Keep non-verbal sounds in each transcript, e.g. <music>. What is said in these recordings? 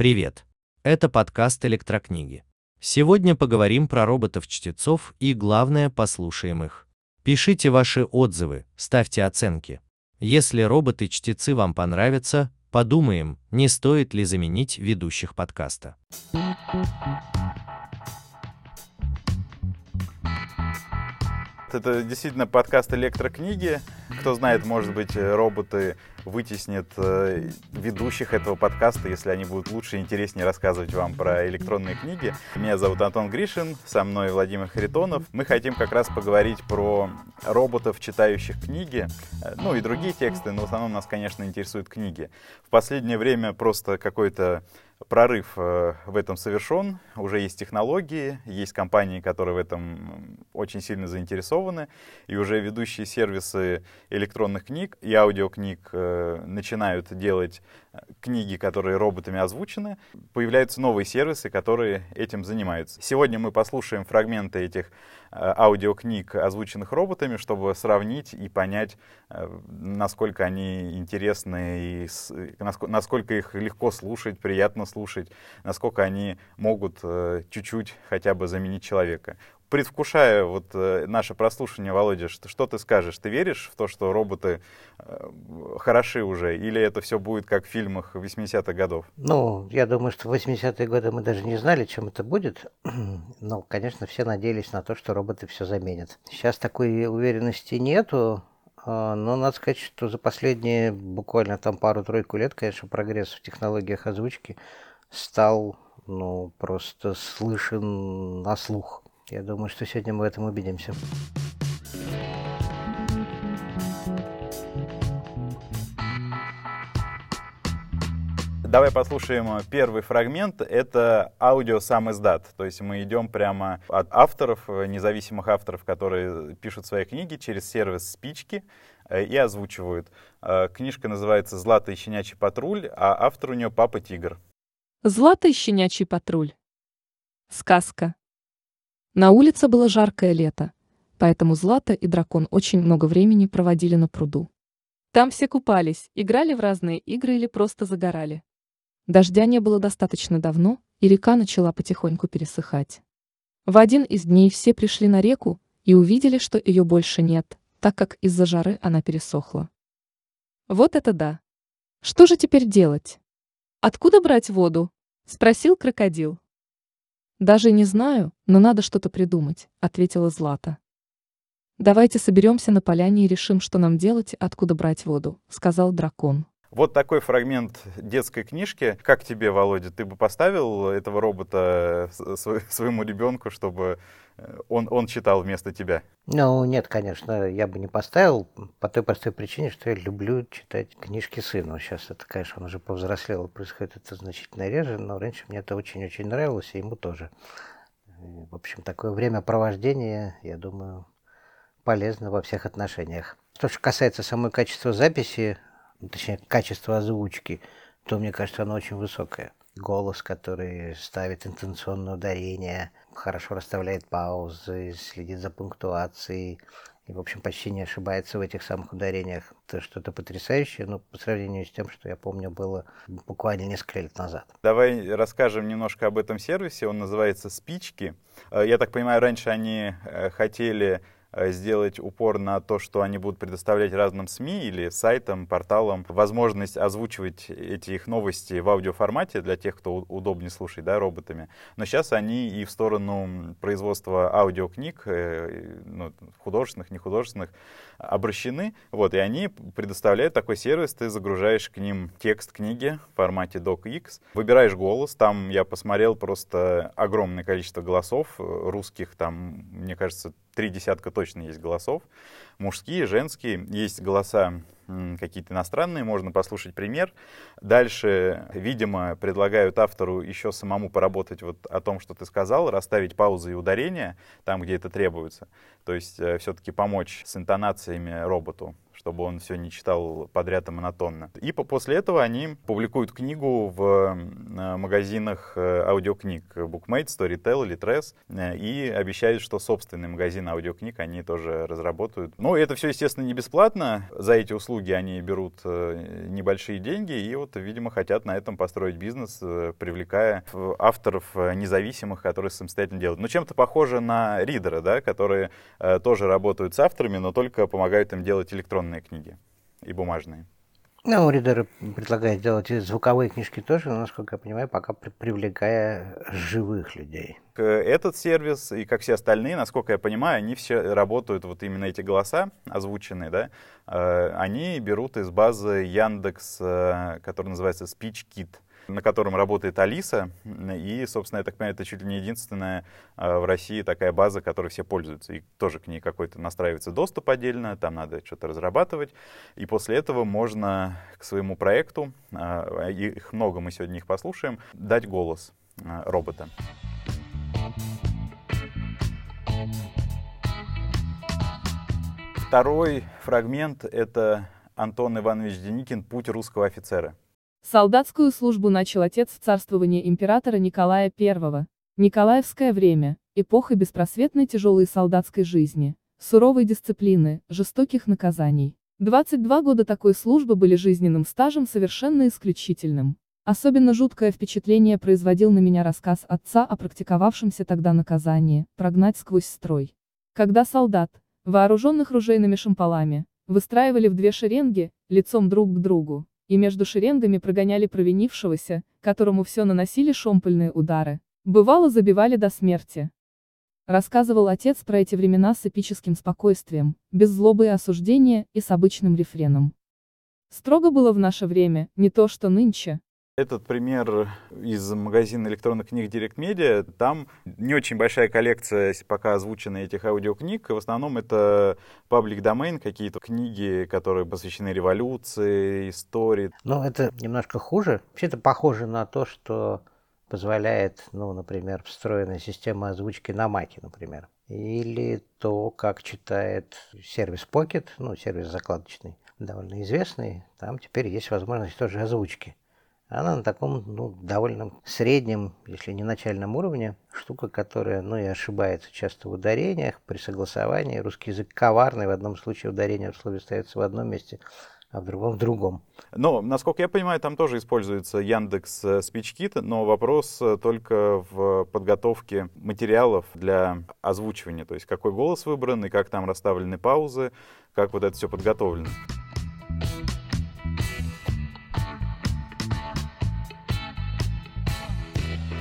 Привет! Это подкаст «Электрокниги». Сегодня поговорим про роботов-чтецов и, главное, послушаем их. Пишите ваши отзывы, ставьте оценки. Если роботы-чтецы вам понравятся, подумаем, не стоит ли заменить ведущих подкаста. Это действительно подкаст электрокниги. Кто знает, может быть, роботы вытеснят э, ведущих этого подкаста, если они будут лучше и интереснее рассказывать вам про электронные книги. Меня зовут Антон Гришин, со мной Владимир Харитонов. Мы хотим как раз поговорить про роботов, читающих книги, э, ну и другие тексты, но в основном нас, конечно, интересуют книги. В последнее время просто какой-то прорыв э, в этом совершен. Уже есть технологии, есть компании, которые в этом очень сильно заинтересованы, и уже ведущие сервисы электронных книг и аудиокниг э, начинают делать книги, которые роботами озвучены. Появляются новые сервисы, которые этим занимаются. Сегодня мы послушаем фрагменты этих аудиокниг, озвученных роботами, чтобы сравнить и понять, насколько они интересны и насколько их легко слушать, приятно слушать, насколько они могут э, чуть-чуть хотя бы заменить человека. Предвкушая вот э, наше прослушивание, Володя, что, что ты скажешь? Ты веришь в то, что роботы э, хороши уже? Или это все будет как в фильмах 80-х годов? Ну, я думаю, что в 80-е годы мы даже не знали, чем это будет. <clears throat> Но, конечно, все надеялись на то, что роботы все заменят. Сейчас такой уверенности нету. А, но надо сказать, что за последние буквально там пару-тройку лет, конечно, прогресс в технологиях озвучки стал ну, просто слышен на слух. Я думаю, что сегодня мы в этом убедимся. Давай послушаем первый фрагмент. Это аудио сам издат. То есть мы идем прямо от авторов, независимых авторов, которые пишут свои книги через сервис спички и озвучивают. Э, книжка называется «Златый щенячий патруль», а автор у нее «Папа Тигр». Златый щенячий патруль. Сказка. На улице было жаркое лето, поэтому Злата и дракон очень много времени проводили на пруду. Там все купались, играли в разные игры или просто загорали. Дождя не было достаточно давно, и река начала потихоньку пересыхать. В один из дней все пришли на реку и увидели, что ее больше нет, так как из-за жары она пересохла. Вот это да! Что же теперь делать? Откуда брать воду? Спросил крокодил. Даже не знаю, но надо что-то придумать, ответила Злата. Давайте соберемся на поляне и решим, что нам делать откуда брать воду, сказал дракон. Вот такой фрагмент детской книжки. Как тебе, Володя, ты бы поставил этого робота <laughs> своему ребенку, чтобы э, он, он читал вместо тебя? Ну, нет, конечно, я бы не поставил по той простой причине, что я люблю читать книжки сыну. Сейчас это, конечно, он уже повзрослел, происходит это значительно реже, но раньше мне это очень-очень нравилось, и ему тоже. В общем, такое времяпровождение, я думаю, полезно во всех отношениях. Что же касается самой качества записи, точнее, качество озвучки, то, мне кажется, оно очень высокое. Голос, который ставит интенционное ударение, хорошо расставляет паузы, следит за пунктуацией, и, в общем, почти не ошибается в этих самых ударениях. Это что-то потрясающее, но по сравнению с тем, что я помню, было буквально несколько лет назад. Давай расскажем немножко об этом сервисе. Он называется «Спички». Э, я так понимаю, раньше они э, хотели сделать упор на то, что они будут предоставлять разным СМИ или сайтам, порталам возможность озвучивать эти их новости в аудиоформате для тех, кто удобнее слушать да, роботами. Но сейчас они и в сторону производства аудиокниг, э, ну, художественных, нехудожественных, обращены. Вот, и они предоставляют такой сервис, ты загружаешь к ним текст книги в формате DocX, выбираешь голос, там я посмотрел просто огромное количество голосов э, русских, там, мне кажется, три десятка точно есть голосов, мужские, женские, есть голоса какие-то иностранные, можно послушать пример. Дальше, видимо, предлагают автору еще самому поработать вот о том, что ты сказал, расставить паузы и ударения там, где это требуется. То есть э, все-таки помочь с интонациями роботу, чтобы он все не читал подряд и монотонно. И после этого они публикуют книгу в магазинах аудиокниг BookMate, Storytel, Litres и обещают, что собственный магазин аудиокниг они тоже разработают. Но это все, естественно, не бесплатно. За эти услуги они берут небольшие деньги и вот, видимо, хотят на этом построить бизнес, привлекая авторов независимых, которые самостоятельно делают. Но чем-то похоже на ридеры, да, которые тоже работают с авторами, но только помогают им делать электронные книги и бумажные. Ну, ридеры предлагают делать звуковые книжки тоже, но, насколько я понимаю, пока привлекая живых людей. Этот сервис и как все остальные, насколько я понимаю, они все работают, вот именно эти голоса озвученные, да, э, они берут из базы Яндекс, э, которая называется SpeechKit на котором работает Алиса. И, собственно, я так понимаю, это чуть ли не единственная а, в России такая база, которой все пользуются. И тоже к ней какой-то настраивается доступ отдельно, там надо что-то разрабатывать. И после этого можно к своему проекту, а, их много, мы сегодня их послушаем, дать голос а, робота. Второй фрагмент — это Антон Иванович Деникин «Путь русского офицера». Солдатскую службу начал отец в царствовании императора Николая I. Николаевское время, эпоха беспросветной тяжелой солдатской жизни, суровой дисциплины, жестоких наказаний. 22 года такой службы были жизненным стажем совершенно исключительным. Особенно жуткое впечатление производил на меня рассказ отца о практиковавшемся тогда наказании – прогнать сквозь строй. Когда солдат, вооруженных ружейными шампалами, выстраивали в две шеренги, лицом друг к другу, и между шеренгами прогоняли провинившегося, которому все наносили шомпольные удары. Бывало забивали до смерти. Рассказывал отец про эти времена с эпическим спокойствием, без злобы и осуждения, и с обычным рефреном. Строго было в наше время, не то что нынче. Этот пример из магазина электронных книг Direct Media. Там не очень большая коллекция пока озвучена этих аудиокниг. В основном это паблик домен, какие-то книги, которые посвящены революции, истории. Ну, это немножко хуже. Вообще это похоже на то, что позволяет, ну, например, встроенная система озвучки на Маке, например. Или то, как читает сервис Pocket, ну, сервис закладочный, довольно известный. Там теперь есть возможность тоже озвучки. Она на таком ну, довольно среднем, если не начальном уровне. Штука, которая ну, и ошибается часто в ударениях, при согласовании. Русский язык коварный, в одном случае ударение в слове ставится в одном месте, а в другом в другом. Но, насколько я понимаю, там тоже используется Яндекс э, SpeechKit, но вопрос э, только в подготовке материалов для озвучивания, то есть какой голос выбран и как там расставлены паузы, как вот это все подготовлено.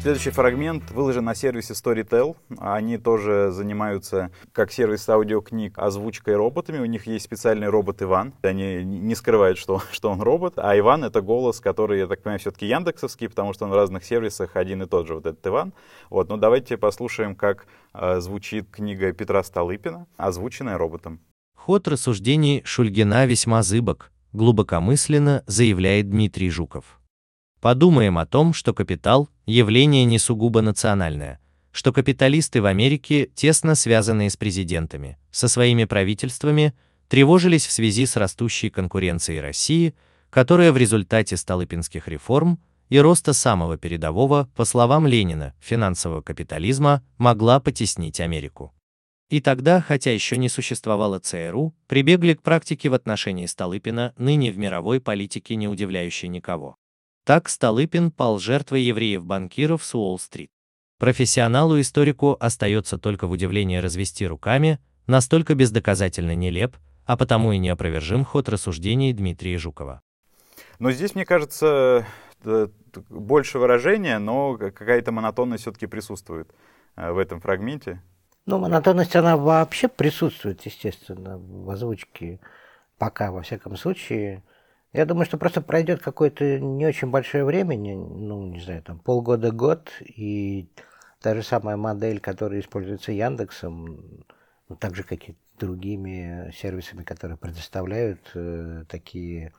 Следующий фрагмент выложен на сервисе Storytel. Они тоже занимаются, как сервис аудиокниг, озвучкой роботами. У них есть специальный робот Иван. Они не скрывают, что, <laughs> что он робот. А Иван — это голос, который, я так понимаю, все-таки яндексовский, потому что он в разных сервисах один и тот же, вот этот Иван. Вот, ну давайте послушаем, как э, звучит книга Петра Столыпина, озвученная роботом. Ход рассуждений Шульгина весьма зыбок, глубокомысленно заявляет Дмитрий Жуков. Подумаем о том, что капитал – явление не сугубо национальное, что капиталисты в Америке, тесно связанные с президентами, со своими правительствами, тревожились в связи с растущей конкуренцией России, которая в результате столыпинских реформ и роста самого передового, по словам Ленина, финансового капитализма, могла потеснить Америку. И тогда, хотя еще не существовало ЦРУ, прибегли к практике в отношении Столыпина, ныне в мировой политике не удивляющей никого. Так Столыпин пал жертвой евреев-банкиров с Уолл-стрит. Профессионалу-историку остается только в удивлении развести руками, настолько бездоказательно нелеп, а потому и неопровержим ход рассуждений Дмитрия Жукова. Но здесь, мне кажется, э, больше выражения, но какая-то монотонность все-таки присутствует э, в этом фрагменте. Ну, монотонность, она вообще присутствует, естественно, в озвучке. Пока, во всяком случае. Я думаю, что просто пройдет какое-то не очень большое время, ну, не знаю, там полгода-год, и та же самая модель, которая используется Яндексом, ну, так же, как и другими сервисами, которые предоставляют э, такие,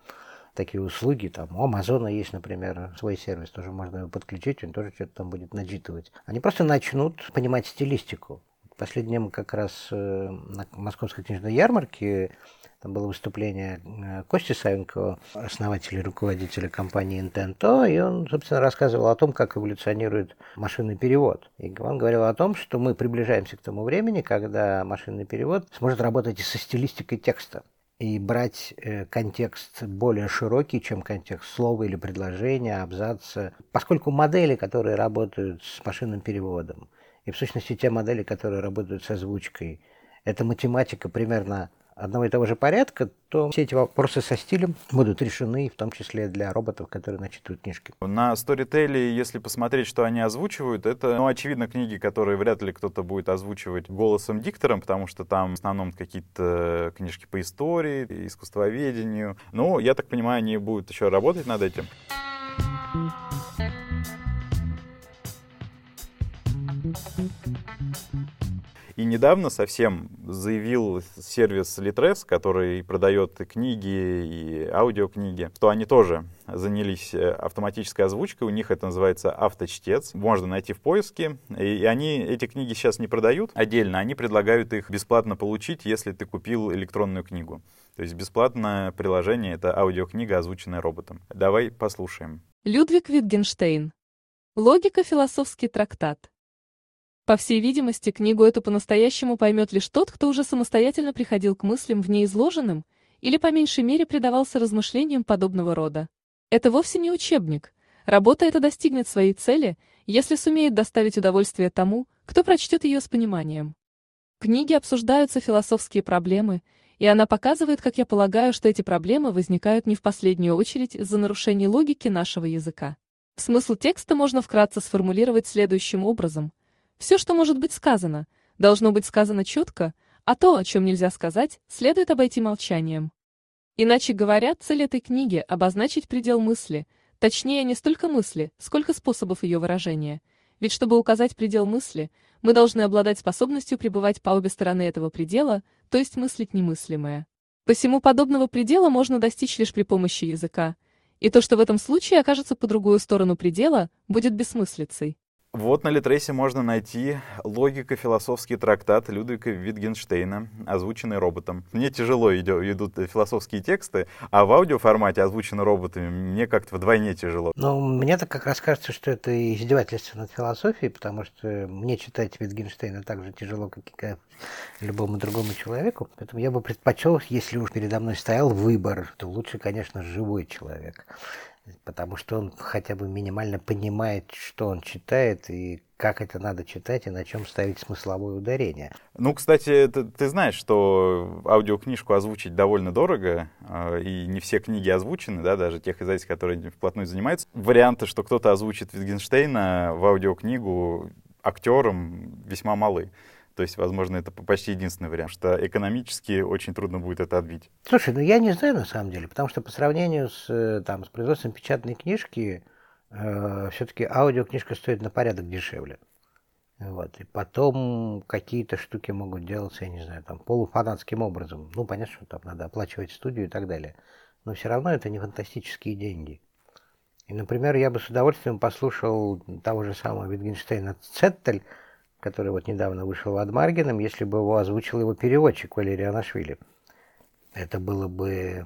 такие услуги. Там у Амазона есть, например, свой сервис, тоже можно его подключить, он тоже что-то там будет наджитывать. Они просто начнут понимать стилистику. Последним как раз э, на Московской книжной ярмарке Там было выступление э, Кости Савенкова, основателя и руководителя компании Intento, и он, собственно, рассказывал о том, как эволюционирует машинный перевод. И он говорил о том, что мы приближаемся к тому времени, когда машинный перевод сможет работать и со стилистикой текста и брать э, контекст более широкий, чем контекст слова или предложения, абзаца. Поскольку модели, которые работают с машинным переводом, и в сущности те модели, которые работают с озвучкой, это математика примерно одного и того же порядка, то все эти вопросы со стилем будут решены, в том числе для роботов, которые начитывают книжки. На Storytel, если посмотреть, что они озвучивают, это, ну, очевидно, книги, которые вряд ли кто-то будет озвучивать голосом диктором, потому что там в основном какие-то книжки по истории, искусствоведению. Ну, я так понимаю, они будут еще работать над этим. И недавно совсем заявил сервис Litres, который продает книги, и аудиокниги, что они тоже занялись э, автоматической озвучкой. У них это называется авточтец. Можно найти в поиске. И они эти книги сейчас не продают отдельно, они предлагают их бесплатно получить, если ты купил электронную книгу. То есть бесплатное приложение — это аудиокнига, озвученная роботом. Давай послушаем. Людвиг Витгенштейн. Логика философский трактат. По всей видимости, книгу эту по-настоящему поймет лишь тот, кто уже самостоятельно приходил к мыслям в ней изложенным или по меньшей мере предавался размышлениям подобного рода. Это вовсе не учебник. Работа эта достигнет своей цели, если сумеет доставить удовольствие тому, кто прочтет ее с пониманием. В книге обсуждаются философские проблемы, и она показывает, как я полагаю, что эти проблемы возникают не в последнюю очередь из-за нарушений логики нашего языка. Смысл текста можно вкратце сформулировать следующим образом – все, что может быть сказано, должно быть сказано четко, а то, о чем нельзя сказать, следует обойти молчанием. Иначе говоря, цель этой книги – обозначить предел мысли, точнее не столько мысли, сколько способов ее выражения. Ведь чтобы указать предел мысли, мы должны обладать способностью пребывать по обе стороны этого предела, то есть мыслить немыслимое. Посему подобного предела можно достичь лишь при помощи языка, и то, что в этом случае окажется по другую сторону предела, будет бессмыслицей. Вот на Литресе можно найти логико-философский трактат Людвига Витгенштейна, озвученный роботом. Мне тяжело идут философские тексты, а в аудиоформате, озвученный роботами, мне как-то вдвойне тяжело. Ну, мне так как раз кажется, что это издевательство над философией, потому что мне читать Витгенштейна так же тяжело, как и любому другому человеку. Поэтому я бы предпочел, если уж передо мной стоял выбор, то лучше, конечно, живой человек потому что он хотя бы минимально понимает, что он читает и как это надо читать и на чем ставить смысловое ударение. Ну, кстати, ты, ты знаешь, что аудиокнижку озвучить довольно дорого, э, и не все книги озвучены, да, даже тех издательств, которые вплотную занимаются. Варианты, что кто-то озвучит Витгенштейна в аудиокнигу актером весьма малы. То есть, возможно, это почти единственный вариант, что экономически очень трудно будет это отбить. Слушай, ну я не знаю на самом деле, потому что по сравнению с, э, там, с производством печатной книжки, э, все-таки аудиокнижка стоит на порядок дешевле. Вот. И потом какие-то штуки могут делаться, я не знаю, там, полуфанатским образом. Ну, понятно, что там надо оплачивать студию и так далее. Но все равно это не фантастические деньги. И, например, я бы с удовольствием послушал того же самого Витгенштейна Цеттель, который вот недавно вышел в Маргином, если бы его озвучил его переводчик Валерий Анашвили. Это было бы,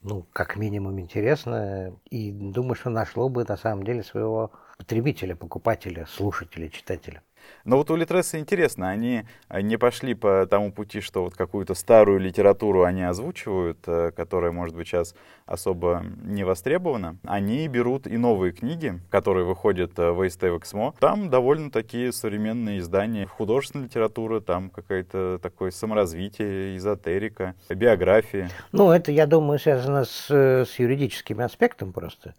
ну, как минимум интересно, и думаю, что нашло бы на самом деле своего потребителя, покупателя, слушателя, читателя. Но вот у Литреса интересно, они не пошли по тому пути, что вот какую-то старую литературу они озвучивают, э, которая, может быть, сейчас особо не востребована. Они берут и новые книги, которые выходят э, в АСТ в Эксмо. Там довольно такие современные издания. Художественная литература, там какое-то такое саморазвитие, эзотерика, биографии. Ну, это, я думаю, связано с, э, с юридическим аспектом просто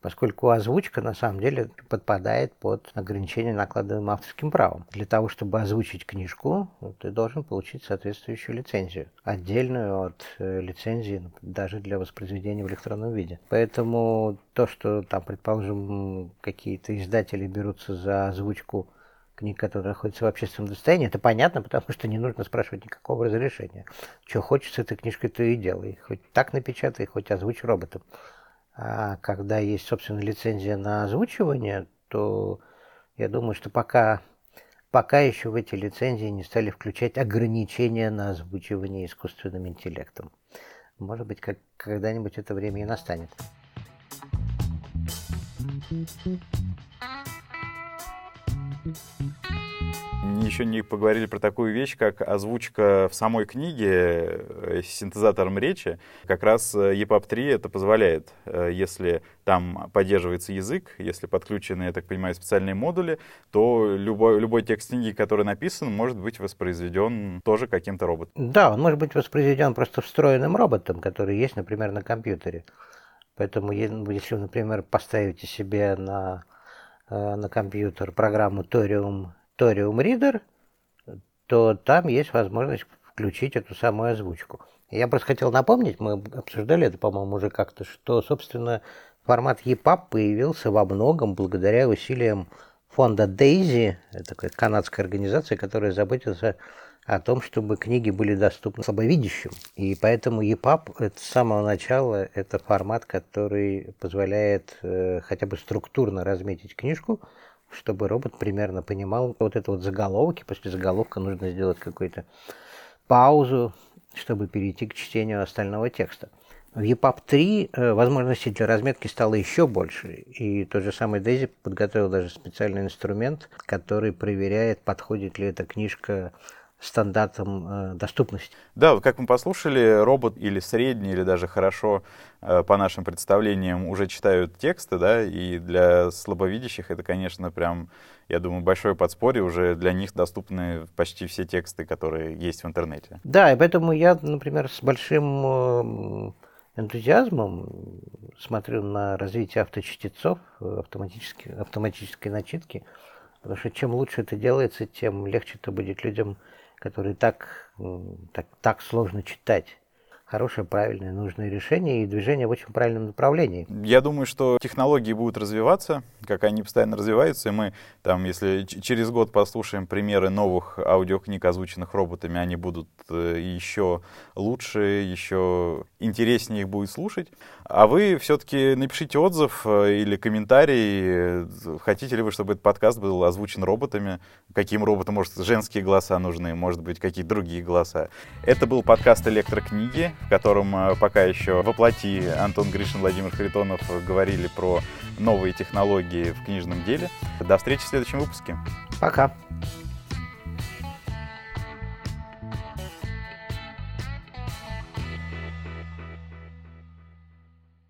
поскольку озвучка на самом деле подпадает под ограничение, накладываемым авторским правом. Для того, чтобы озвучить книжку, ты должен получить соответствующую лицензию, отдельную от э, лицензии даже для воспроизведения в электронном виде. Поэтому то, что там, предположим, какие-то издатели берутся за озвучку книг, которые находятся в общественном достоянии, это понятно, потому что не нужно спрашивать никакого разрешения. Что хочешь с этой книжкой, то и делай. Хоть так напечатай, хоть озвучь роботом. А когда есть, собственно, лицензия на озвучивание, то я думаю, что пока, пока еще в эти лицензии не стали включать ограничения на озвучивание искусственным интеллектом. может быть, как когда-нибудь это время и настанет. Еще не поговорили про такую вещь, как озвучка в самой книге э, синтезатором речи. Как раз EPUB 3 это позволяет, э, если там поддерживается язык, если подключены, я так понимаю, специальные модули, то любой, любой текст книги, который написан, может быть воспроизведен тоже каким-то роботом. Да, он может быть воспроизведен просто встроенным роботом, который есть, например, на компьютере. Поэтому, если вы, например, поставите себе на, э, на компьютер программу Torium, Torium Reader, то там есть возможность включить эту самую озвучку. Я просто хотел напомнить, мы обсуждали это, по-моему, уже как-то, что, собственно, формат EPUB появился во многом благодаря усилиям фонда Daisy, это такая канадская организация, которая заботится о том, чтобы книги были доступны слабовидящим. И поэтому EPUB это с самого начала это формат, который позволяет э, хотя бы структурно разметить книжку, чтобы робот примерно понимал вот это вот заголовки. После заголовка нужно сделать какую-то паузу, чтобы перейти к чтению остального текста. В EPUB 3 э, возможностей для разметки стало еще больше. И тот же самый Дейзи подготовил даже специальный инструмент, который проверяет, подходит ли эта книжка стандартам э, доступности. Да, вот как мы послушали, робот или средний, или даже хорошо, э, по нашим представлениям, уже читают тексты, да, и для слабовидящих это, конечно, прям, я думаю, большое подспорье, уже для них доступны почти все тексты, которые есть в интернете. Да, и поэтому я, например, с большим э, энтузиазмом смотрю на развитие авточтецов, автоматической, автоматической начитки, потому что чем лучше это делается, тем легче это будет людям который так, так, так сложно читать хорошее, правильное, нужное решение и движение в очень правильном направлении. Я думаю, что технологии будут развиваться, как они постоянно развиваются, и мы там, если через год послушаем примеры новых аудиокниг, озвученных роботами, они будут э, еще лучше, еще интереснее их будет слушать. А вы все-таки напишите отзыв э, или комментарий, хотите ли вы, чтобы этот подкаст был озвучен роботами, каким роботам, может, женские голоса нужны, может быть, какие-то другие голоса. Это был подкаст «Электрокниги», в котором э, пока еще воплоти Антон Гришин, Владимир Харитонов говорили про новые технологии в книжном деле. До встречи в следующем выпуске. Пока.